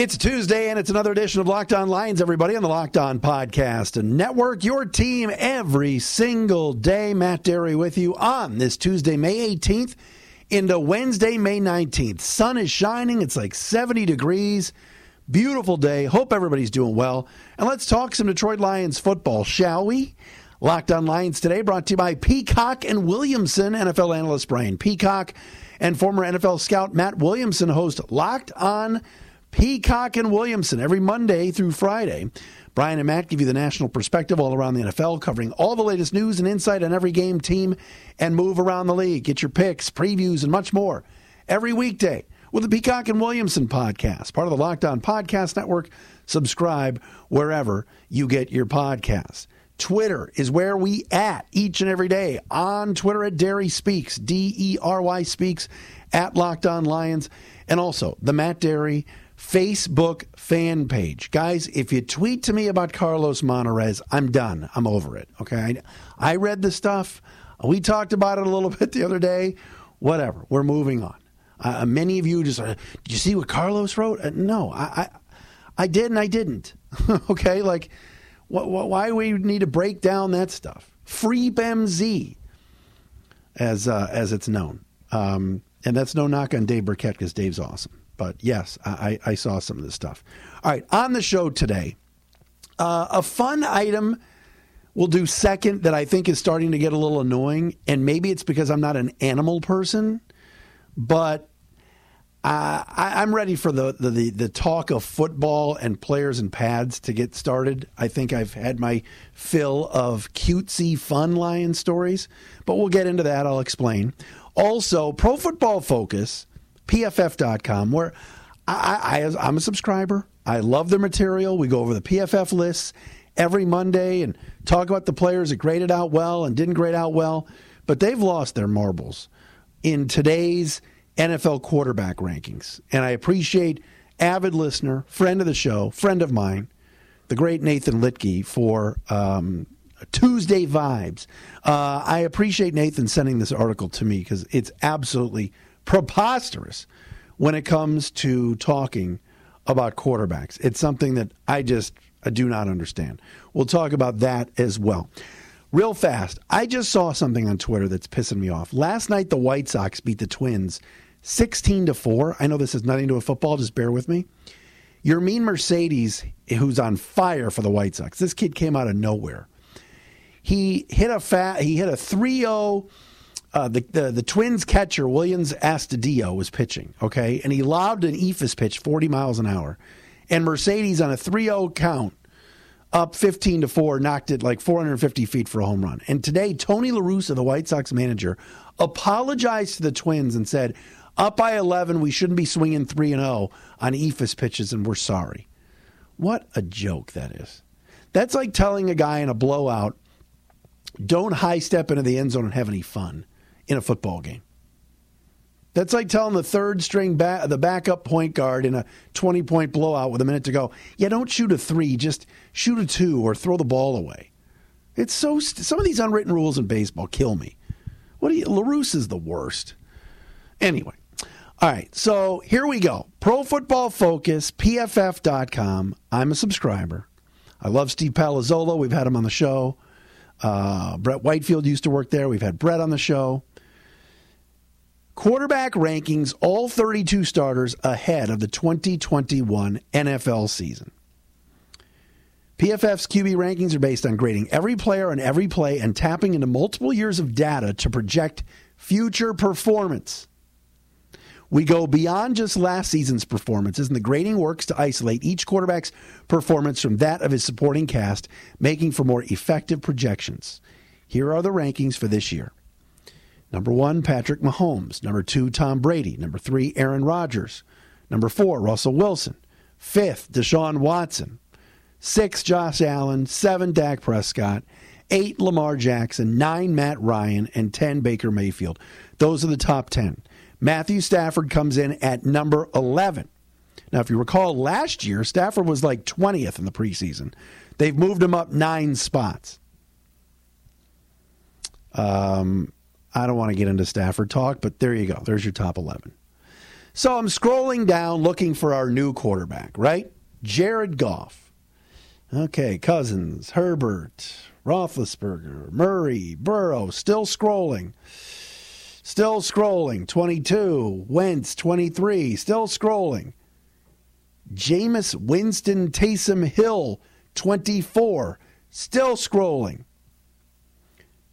It's Tuesday, and it's another edition of Locked On Lions, everybody, on the Locked On Podcast and Network. Your team every single day. Matt Dery with you on this Tuesday, May 18th, into Wednesday, May 19th. Sun is shining. It's like 70 degrees. Beautiful day. Hope everybody's doing well. And let's talk some Detroit Lions football, shall we? Locked On Lions today brought to you by Peacock and Williamson, NFL analyst Brian Peacock, and former NFL scout Matt Williamson host Locked On Peacock and Williamson every Monday through Friday. Brian and Matt give you the national perspective all around the NFL, covering all the latest news and insight on every game, team, and move around the league. Get your picks, previews, and much more every weekday with the Peacock and Williamson podcast, part of the Locked On Podcast Network. Subscribe wherever you get your podcasts. Twitter is where we at each and every day. On Twitter at Dery Speaks, D E R Y Speaks, at Locked On Lions, and also the Matt Dery Facebook fan page. Guys, if you tweet to me about Carlos Monarrez, I'm done. I'm over it. Okay. I, I read the stuff. We talked about it a little bit the other day. Whatever. We're moving on. Uh, many of you just, uh, did you see what Carlos wrote? Uh, no, I, I, I did and I didn't. okay. Like, wh- wh- why we need to break down that stuff? Free BMZ, as, uh, as it's known. Um, and that's no knock on Dave Birkett because Dave's awesome. But yes, I, I saw some of this stuff. All right, on the show today, uh, a fun item we'll do second that I think is starting to get a little annoying, and maybe it's because I'm not an animal person, but uh, I, am ready for the, the, the talk of football and players and pads to get started. I think I've had my fill of cutesy, fun lion stories, but we'll get into that. I'll explain. Also, Pro Football Focus pff.com, where I, I, I'm a subscriber. I love their material. We go over the PFF lists every Monday and talk about the players that graded out well and didn't grade out well. But they've lost their marbles in today's NFL quarterback rankings. And I appreciate avid listener, friend of the show, friend of mine, the great Nathan Litke for um, Tuesday vibes. Uh, I appreciate Nathan sending this article to me because it's absolutely preposterous when it comes to talking about quarterbacks. It's something that I just I do not understand. We'll talk about that as well. Real fast, I just saw something on Twitter that's pissing me off. Last night the White Sox beat the Twins 16 to 4. I know this has nothing to do with football, just bear with me. Yermín Mercedes, who's on fire for the White Sox. This kid came out of nowhere. He hit a fat he hit a 3-0 uh, the, the, the Twins catcher Willians Astudillo was pitching, okay, and he lobbed an eephus pitch 40 miles an hour, and Mercedes on a 3-0 count, up 15 to four, knocked it like 450 feet for a home run. And today, Tony La Russa, the White Sox manager, apologized to the Twins and said, "Up by 11, we shouldn't be swinging 3 and 0 on eephus pitches, and we're sorry." What a joke that is. That's like telling a guy in a blowout, "Don't high step into the end zone and have any fun." In a football game. That's like telling the third string the backup point guard in a 20 point blowout with a minute to go, yeah, don't shoot a three, just shoot a two or throw the ball away. It's so, some of these unwritten rules in baseball kill me. What do you, La is the worst. Anyway, all right, so here we go. Pro Football Focus, PFF.com. I'm a subscriber. I love Steve Palazzolo. We've had him on the show. Uh, Brett Whitefield used to work there. We've had Brett on the show. Quarterback rankings, all 32 starters ahead of the 2021 NFL season. PFF's QB rankings are based on grading every player and every play and tapping into multiple years of data to project future performance. We go beyond just last season's performances, and the grading works to isolate each quarterback's performance from that of his supporting cast, making for more effective projections. Here are the rankings for this year. Number one, Patrick Mahomes. Number two, Tom Brady. Number three, Aaron Rodgers. Number four, Russell Wilson. Fifth, Deshaun Watson. Six, Josh Allen. Seven, Dak Prescott. eight Lamar Jackson, nine Matt Ryan, and 10 Baker Mayfield. Those are the top 10. Matthew Stafford comes in at number 11. Now, if you recall last year, Stafford was like 20th in the preseason. They've moved him up nine spots. Um, I don't want to get into Stafford talk, but there you go. There's your top 11. So I'm scrolling down looking for our new quarterback, right? Jared Goff. Okay, Cousins, Herbert, Roethlisberger, Murray, Burrow, still scrolling. Still scrolling. 22. Wentz, 23. Still scrolling. Jameis Winston Taysom Hill, 24. Still scrolling.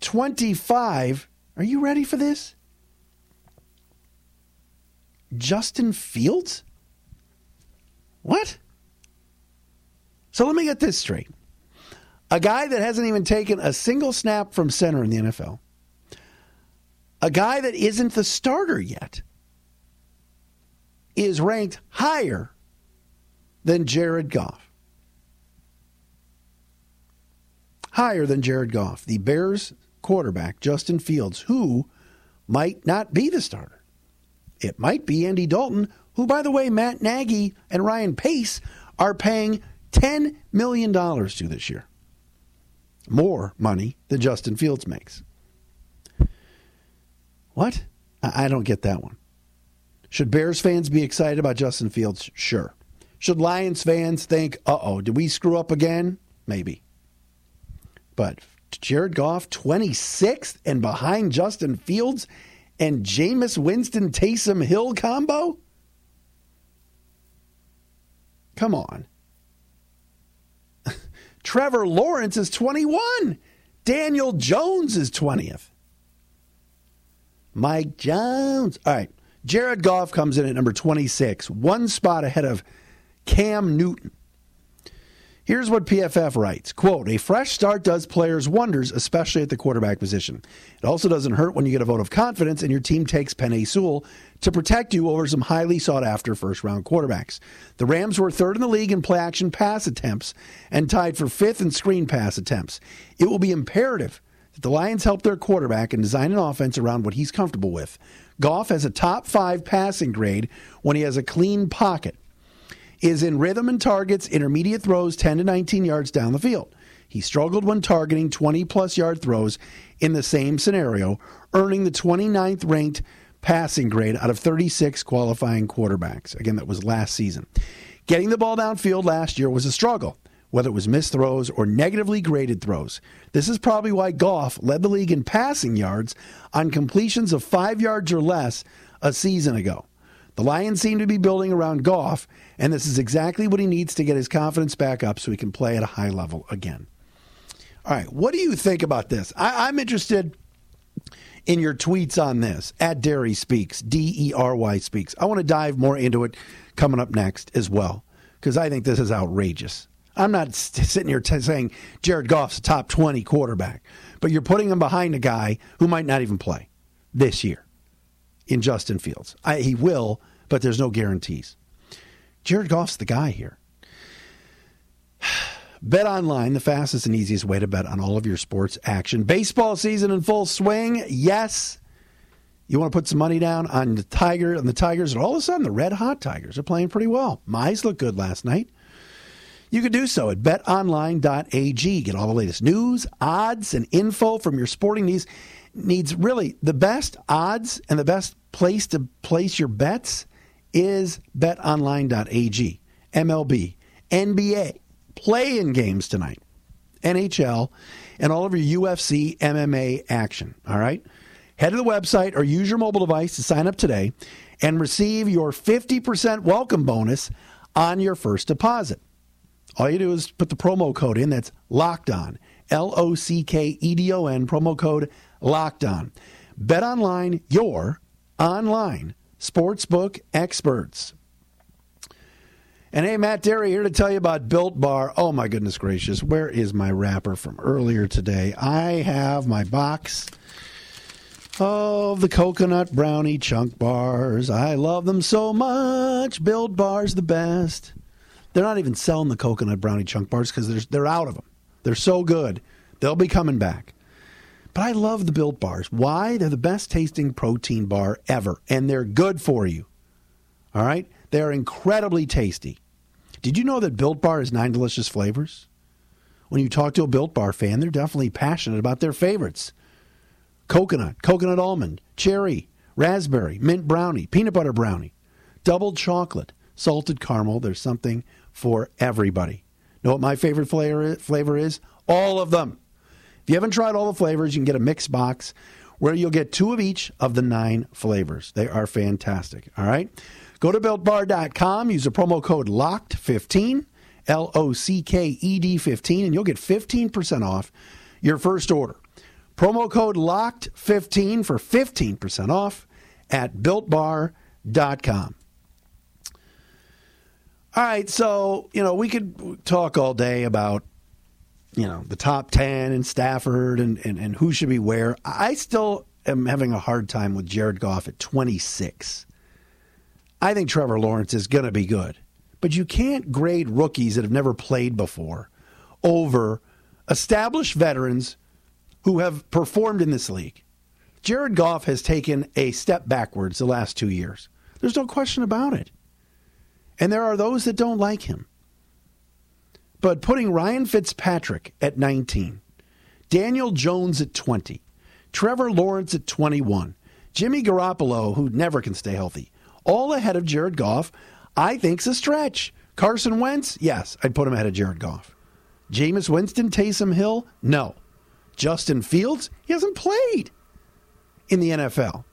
25. Are you ready for this? Justin Fields? What? So let me get this straight. A guy that hasn't even taken a single snap from center in the NFL. A guy that isn't the starter yet is ranked higher than Jared Goff. Higher than Jared Goff. The Bears quarterback, Justin Fields, who might not be the starter. It might be Andy Dalton, who, by the way, Matt Nagy and Ryan Pace are paying $10 million to this year. More money than Justin Fields makes. What? I don't get that one. Should Bears fans be excited about Justin Fields? Sure. Should Lions fans think, uh oh, did we screw up again? Maybe. But Jared Goff, 26th and behind Justin Fields and Jameis Winston Taysom Hill combo? Come on. Trevor Lawrence is 21. Daniel Jones is 20th. Mike Jones. All right. Jared Goff comes in at number 26, one spot ahead of Cam Newton. Here's what PFF writes quote, a fresh start does players wonders, especially at the quarterback position. It also doesn't hurt when you get a vote of confidence and your team takes Penei Sewell to protect you over some highly sought after first round quarterbacks. The Rams were third in the league in play action pass attempts and tied for fifth in screen pass attempts. It will be imperative that the Lions help their quarterback and design an offense around what he's comfortable with. Goff has a top five passing grade when he has a clean pocket is in rhythm and targets intermediate throws 10 to 19 yards down the field. He struggled when targeting 20 plus yard throws in the same scenario, earning the 29th ranked passing grade out of 36 qualifying quarterbacks. Again, that was last season. Getting the ball downfield last year was a struggle, whether it was missed throws or negatively graded throws. This is probably why Goff led the league in passing yards on completions of five yards or less a season ago. The Lions seem to be building around Goff, and this is exactly what he needs to get his confidence back up so he can play at a high level again. All right, what do you think about this? I, am interested in your tweets on this at Dery Speaks, D E R Y Speaks. I want to dive more into it coming up next as well because I think this is outrageous. I'm not sitting here t- saying Jared Goff's a top 20 quarterback, but you're putting him behind a guy who might not even play this year in Justin Fields. I, he will, but there's no guarantees. Jared Goff's the guy here. Bet online, the fastest and easiest way to bet on all of your sports action. Baseball season in full swing. Yes. You want to put some money down on the Tiger and the Tigers, and all of a sudden the red hot Tigers are playing pretty well. Mize looked good last night. You can do so at betonline.ag. Get all the latest news, odds, and info from your sporting needs. Needs really the best odds and the best place to place your bets is betonline.ag. MLB, NBA, play in games tonight, NHL, and all of your UFC MMA action. All right? Head to the website or use your mobile device to sign up today and receive your 50% welcome bonus on your first deposit. All you do is put the promo code in that's locked on. L O C K E D O N, promo code locked on. Bet online, your online sportsbook experts. And hey, Matt Dery here to tell you about Built Bar. Oh my goodness gracious, where is my wrapper from earlier today? I have my box of the coconut brownie chunk bars. I love them so much. Built Bar's the best. They're not even selling the coconut brownie chunk bars because they're, they're out of them. They're so good They'll be coming back. But I love the Built Bars. Why? They're the best tasting protein bar ever, and they're good for you. All right? They're incredibly tasty. Did you know that Built Bar has nine delicious flavors? When you talk to a Built Bar fan, they're definitely passionate about their favorites coconut, coconut almond, cherry, raspberry, mint brownie, peanut butter brownie, double chocolate, salted caramel. There's something for everybody. Know what my favorite flavor flavor is? All of them. If you haven't tried all the flavors, you can get a mix box where you'll get two of each of the nine flavors. They are fantastic. All right. Go to builtbar.com, use the promo code LOCKED15, L O C K E D 15, and you'll get 15% off your first order. Promo code LOCKED15 for 15% off at builtbar.com. All right, so, you know, we could talk all day about, you know, the top 10 and Stafford and, and, and who should be where. I still am having a hard time with Jared Goff at 26. I think Trevor Lawrence is going to be good, but you can't grade rookies that have never played before over established veterans who have performed in this league. Jared Goff has taken a step backwards the last two years. There's no question about it. And there are those that don't like him. But putting Ryan Fitzpatrick at 19, Daniel Jones at 20, Trevor Lawrence at 21, Jimmy Garoppolo, who never can stay healthy, all ahead of Jared Goff, I think's a stretch. Carson Wentz, yes, I'd put him ahead of Jared Goff. Jameis Winston, Taysom Hill, no. Justin Fields, he hasn't played in the NFL.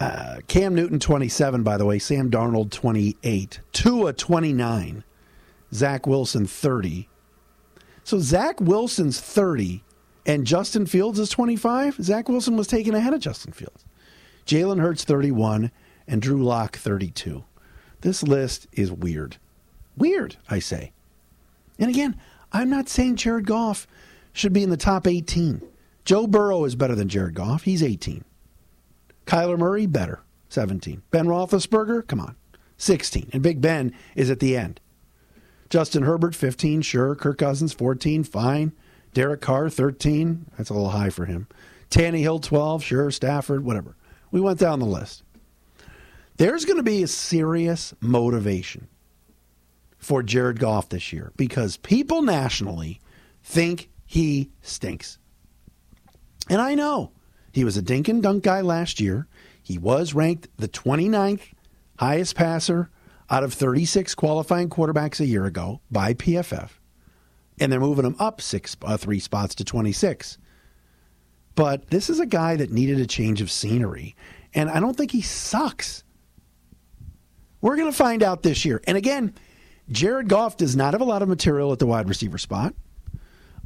Uh, Cam Newton, 27, by the way. Sam Darnold, 28. Tua, 29. Zach Wilson, 30. So Zach Wilson's 30 and Justin Fields is 25. Zach Wilson was taken ahead of Justin Fields. Jalen Hurts, 31, and Drew Lock, 32. This list is weird. Weird, I say. And again, I'm not saying Jared Goff should be in the top 18. Joe Burrow is better than Jared Goff. He's 18. Kyler Murray, better, 17. Ben Roethlisberger, come on, 16. And Big Ben is at the end. Justin Herbert, 15, sure. Kirk Cousins, 14, fine. Derek Carr, 13. That's a little high for him. Tannehill, 12, sure. Stafford, whatever. We went down the list. There's going to be a serious motivation for Jared Goff this year because people nationally think he stinks. And I know he was a dink and dunk guy last year. He was ranked the 29th highest passer out of 36 qualifying quarterbacks a year ago by PFF. And they're moving him up six, uh, three spots to 26. But this is a guy that needed a change of scenery. And I don't think he sucks. We're going to find out this year. And again, Jared Goff does not have a lot of material at the wide receiver spot.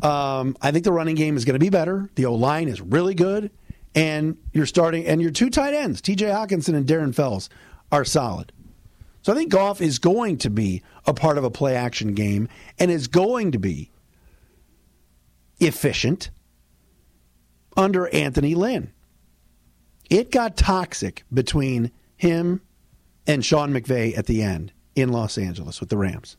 Um, I think the running game is going to be better. The O line is really good, and you're starting and your two tight ends, T.J. Hockenson and Darren Fells, are solid. So I think Goff is going to be a part of a play action game and is going to be efficient under Anthony Lynn. It got toxic between him and Sean McVay at the end in Los Angeles with the Rams.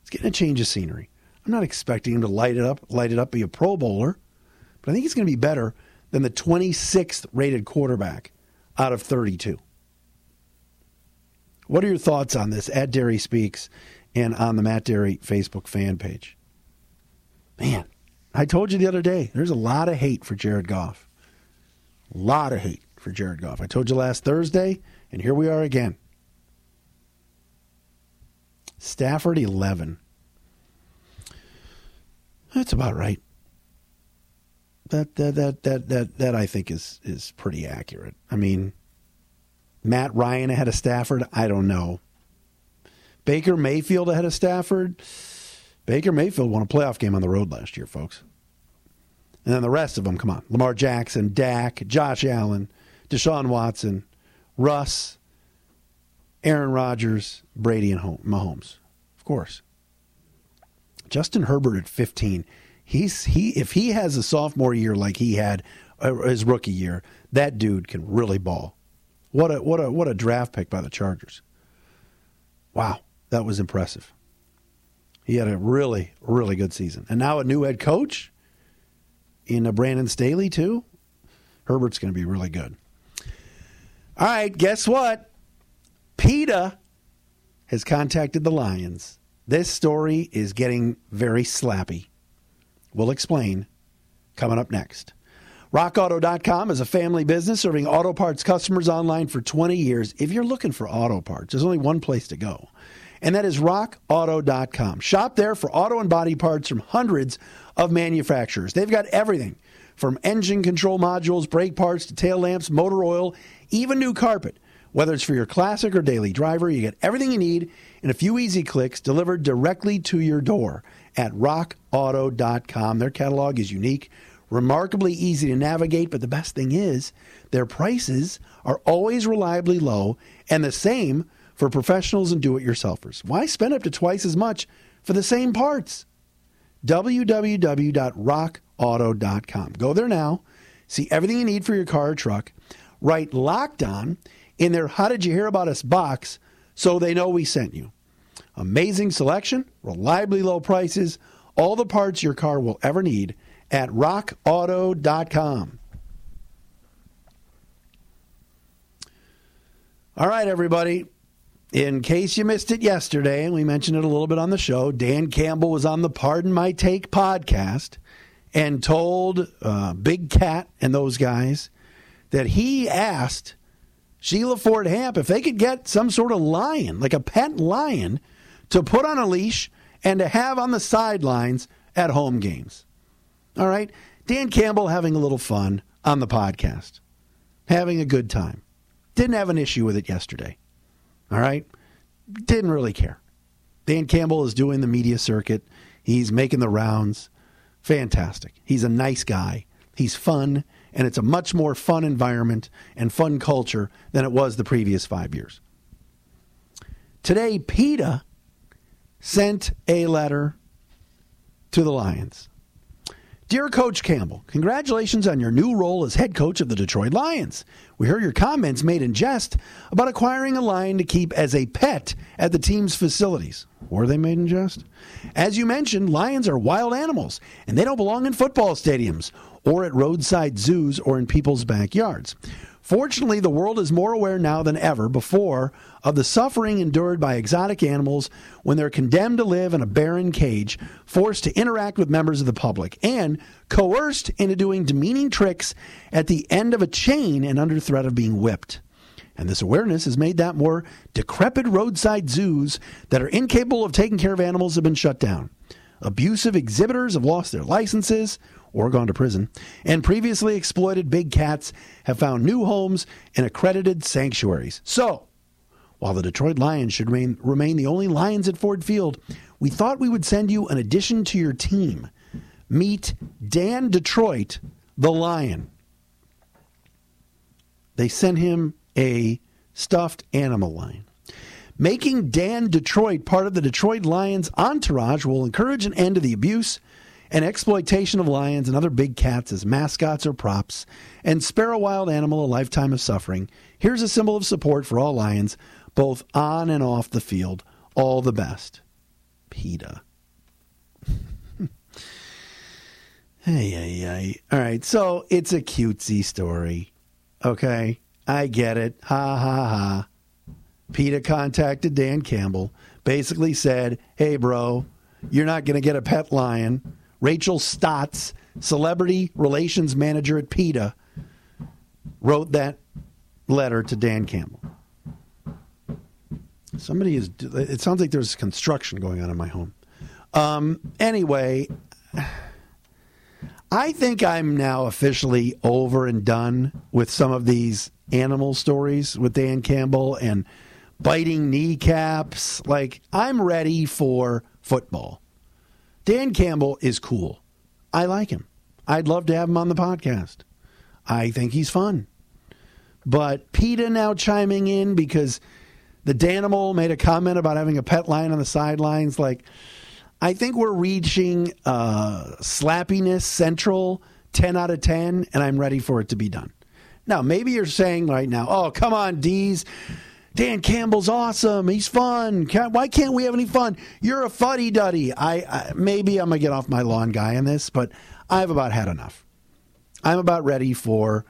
It's getting a change of scenery. I'm not expecting him to light it up, light it up, be a Pro Bowler, but I think he's going to be better than the 26th rated quarterback out of 32. What are your thoughts on this at Dery Speaks and on the Matt Dery Facebook fan page? Man, I told you the other day, there's a lot of hate for Jared Goff. A lot of hate for Jared Goff. I told you last Thursday, and here we are again. Stafford 11. That's about right. That that that that that that I think is is pretty accurate. I mean, Matt Ryan ahead of Stafford, I don't know. Baker Mayfield ahead of Stafford. Baker Mayfield won a playoff game on the road last year, folks. And then the rest of them, come on. Lamar Jackson, Dak, Josh Allen, Deshaun Watson, Russ, Aaron Rodgers, Brady, and Mahomes. Of course. Justin Herbert at 15. He's he if he has a sophomore year like he had uh, his rookie year, that dude can really ball. What a what a what a draft pick by the Chargers. Wow, that was impressive. He had a really, really good season. And now a new head coach in a Brandon Staley, too. Herbert's going to be really good. All right, guess what? PETA has contacted the Lions. This story is getting very slappy. We'll explain coming up next. RockAuto.com is a family business serving auto parts customers online for 20 years. If you're looking for auto parts, there's only one place to go, and that is RockAuto.com. Shop there for auto and body parts from hundreds of manufacturers. They've got everything from engine control modules, brake parts to tail lamps, motor oil, even new carpet. Whether it's for your classic or daily driver, you get everything you need in a few easy clicks delivered directly to your door at rockauto.com. Their catalog is unique, remarkably easy to navigate, but the best thing is their prices are always reliably low and the same for professionals and do it yourselfers. Why spend up to twice as much for the same parts? www.rockauto.com. Go there now, see everything you need for your car or truck, write locked on in their How Did You Hear About Us box so they know we sent you. Amazing selection, reliably low prices, all the parts your car will ever need at rockauto.com. All right, everybody. In case you missed it yesterday, and we mentioned it a little bit on the show, Dan Campbell was on the Pardon My Take podcast and told uh, Big Cat and those guys that he asked Sheila Ford Hamp if they could get some sort of lion, like a pet lion, to put on a leash and to have on the sidelines at home games. All right? Dan Campbell having a little fun on the podcast, having a good time. Didn't have an issue with it yesterday. All right? Didn't really care. Dan Campbell is doing the media circuit, he's making the rounds. Fantastic. He's a nice guy. He's fun, and it's a much more fun environment and fun culture than it was the previous five years. Today, PETA sent a letter to the Lions. Dear Coach Campbell, congratulations on your new role as head coach of the Detroit Lions. We heard your comments made in jest about acquiring a lion to keep as a pet at the team's facilities. Were they made in jest? As you mentioned, lions are wild animals, and they don't belong in football stadiums or at roadside zoos or in people's backyards. Fortunately, the world is more aware now than ever before of the suffering endured by exotic animals when they're condemned to live in a barren cage, forced to interact with members of the public, and coerced into doing demeaning tricks at the end of a chain and under threat of being whipped. And this awareness has made that more decrepit roadside zoos that are incapable of taking care of animals have been shut down. Abusive exhibitors have lost their licenses or gone to prison, and previously exploited big cats have found new homes in accredited sanctuaries. So, while the Detroit Lions should remain, remain the only Lions at Ford Field, we thought we would send you an addition to your team. Meet Dan Detroit, the Lion. They sent him a stuffed animal lion. Making Dan Detroit part of the Detroit Lions entourage will encourage an end to the abuse and exploitation of lions and other big cats as mascots or props, and spare a wild animal a lifetime of suffering. Here's a symbol of support for all lions, both on and off the field. All the best. PETA. hey, hey, hey. All right, so it's a cutesy story. Okay, I get it. Ha, ha, ha. PETA contacted Dan Campbell, basically said, hey, bro, you're not going to get a pet lion. Rachel Stotts, celebrity relations manager at PETA, wrote that letter to Dan Campbell. Somebody is, it sounds like there's construction going on in my home. Um, anyway, I think I'm now officially over and done with some of these animal stories with Dan Campbell and biting kneecaps. Like, I'm ready for football. Dan Campbell is cool. I like him. I'd love to have him on the podcast. I think he's fun. But PETA now chiming in because the Danimal made a comment about having a pet lion on the sidelines. Like, I think we're reaching uh, slappiness central 10 out of 10, and I'm ready for it to be done. Now, maybe you're saying right now, oh, come on, D's. Dan Campbell's awesome. He's fun. Why can't we have any fun? You're a fuddy duddy. I, I maybe I'm gonna get off my lawn guy on this, but I've about had enough. I'm about ready for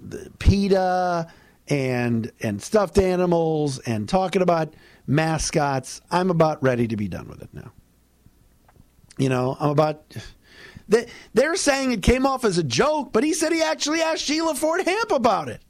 the PETA and and stuffed animals and talking about mascots. I'm about ready to be done with it now. You know, I'm about. They, they're saying it came off as a joke, but he said he actually asked Sheila Ford Hamp about it.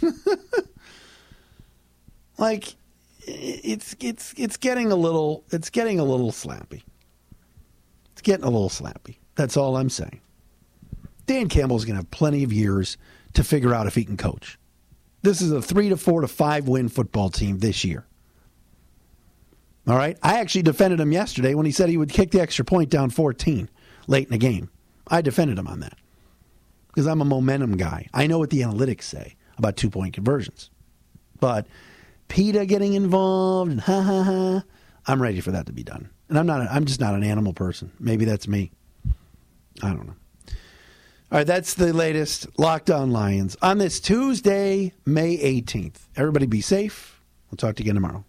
like, it's it's it's getting a little it's getting a little slappy. It's getting a little slappy. That's all I'm saying. Dan Campbell's going to have plenty of years to figure out if he can coach. This is a three to four to five win football team this year. All right. I actually defended him yesterday when he said he would kick the extra point down 14 late in the game. I defended him on that because I'm a momentum guy. I know what the analytics say about two point conversions. But PETA getting involved and ha ha ha, I'm ready for that to be done. And I'm not. A, I'm just not an animal person. Maybe that's me. I don't know. All right, that's the latest Locked On Lions on this Tuesday, May 18th. Everybody be safe. We'll talk to you again tomorrow.